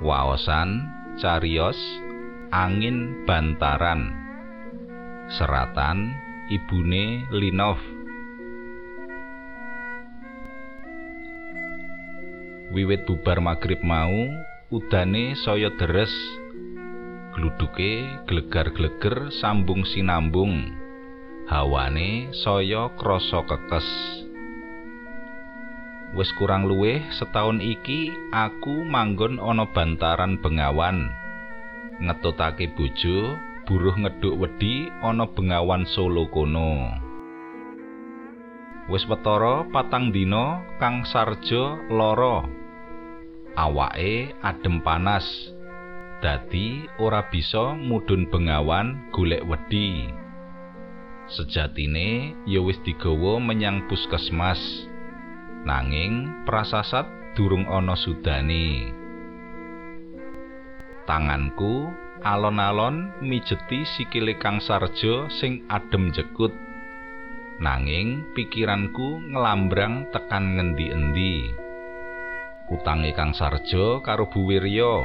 Waosan Carios Angin Bantaran Seratan Ibune Linov. Wiwit bubar magrib mau udane saya deres. Gluduke glegar-gleger sambung sinambung. Hawane saya krasa kekes wis kurang luwih setahun iki aku manggon ana bantaran bengawan. Ngetutake bojo buruh ngeduk wedi ana bengawan solo kono. Wis wetara patang dina kang sarja lara. Awake adem panas. Dadi ora bisa mudhun bengawan golek wedi. Sejatine ya wis digawa menyang puskesmas nanging prasasat durung ana sudane tanganku alon-alon mijeti sikile kang sarja sing adem jekut. Nanging pikiranku ngelambrang tekan ngendi-endi. Utange kang sarja karo Bu Wirya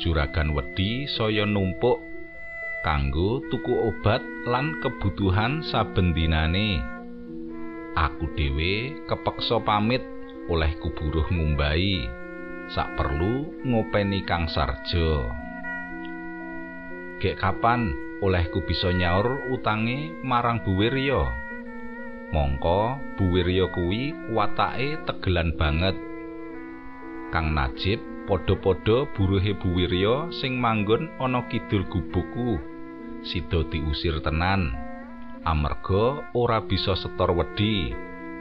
juragan wedi saya numpuk kanggo tuku obat lan kebutuhan saben dinane aku dhewe kepeksa pamit oleh kuburuh ngumbai sak perlu ngopeni kang sarja. Gek kapan olehku bisa nyaur utange marang Bu Wirya? Mongko Bu Wirya kuwi watake tegelan banget. Kang Najib padha-padha buruhe Buwirya sing manggon ana kidul gubukku. Sida diusir tenan amarga ora bisa setor wedi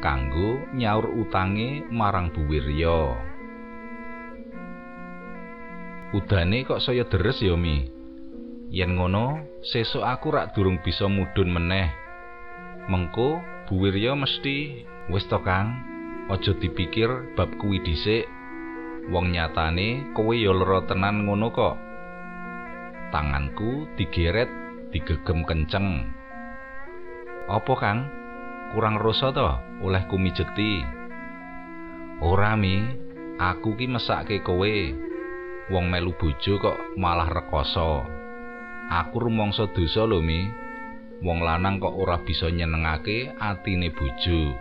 kanggo nyaur utange marang Buwirya Udane kok saya deres ya Mi? Yen ngono sesuk aku rak durung bisa mudhun meneh. Mengko Buwirya mesti. Wis to Kang? Aja dipikir bab kuwi dhisik. Wong nyatane kowe ya lara tenan ngono kok. Tanganku digeret digegem kenceng apa kang? Kurang rasa to oleh kumijeti ora mi. Aku ki mesake kowe. Wong melu bojo kok malah rekoso. Aku rumangsa dosa lho mi. Wong lanang kok ora bisa nyenengake atine bojo.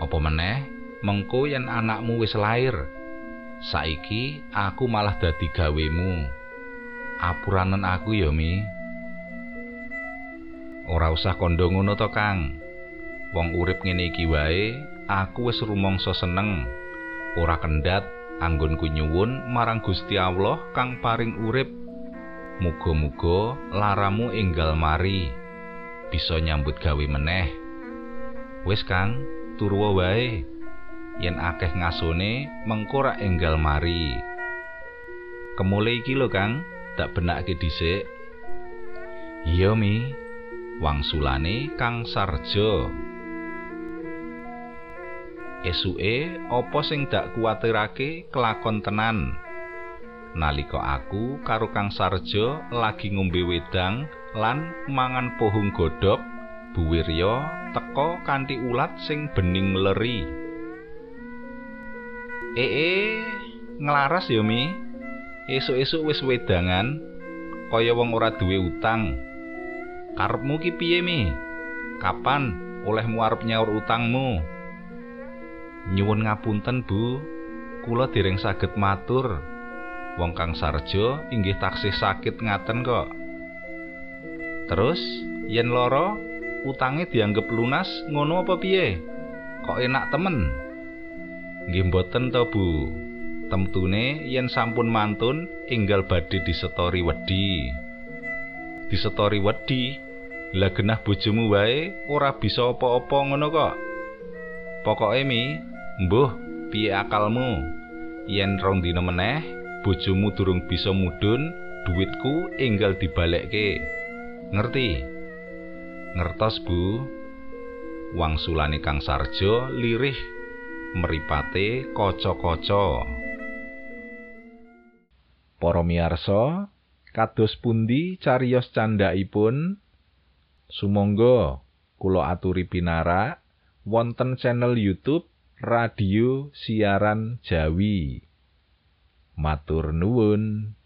Apa meneh? Mengko yen anakmu wis lair saiki aku malah dadi gawemu. Apuranen aku ya mi ora usah kandha ngono to kang. Wong urip ngene iki wae aku wis rumangsa seneng. Ora kendhat anggonku nyuwun marang Gusti Allah kang paring urip. Muga-muga laramu enggal mari bisa nyambut gawe meneh. Wis kang turwa wae. Yen akeh ngasone mengko rak enggal mari. Kemule iki lho Kang, dak benake dhisik. Iya Mi, wangsulane Kang Sarjo. Esuke apa sing dak kuwatirake kelakon tenan. Nalika aku karo Kang Sarjo lagi ngombe wedang lan mangan pohung godhog, Buwirya teka kanthi ulat sing bening leri. ee nglaras ya mi esuk-esuk wis wedangan kaya wong ora duwe utang karepmu ki piye mi kapan olehmu arep nyaur utangmu nyuwun ngapunten bu kula dereng saged matur wong kang sarjo inggih taksih sakit ngaten kok terus yen loro utange dianggep lunas ngono apa piye kok enak temen Nggih mboten to Bu. Temtune yen sampun mantun enggal badhe disetori wedi. Disetori wedi. Lah genah bojomu wae ora bisa apa-apa ngono kok. Pokoke mi, mbuh piye akalmu? Yen rong dina meneh bojomu durung bisa mudhun, duitku enggal dibalekke. Ngerti? Ngertos, Bu. Wangsulane Kang Sarjo lirih mripate kaca-kaca. Para miyarsa, kados pundi cariyos candhaipun? Sumangga kula aturi pinarak wonten channel YouTube Radio Siaran Jawi. Matur nuwun.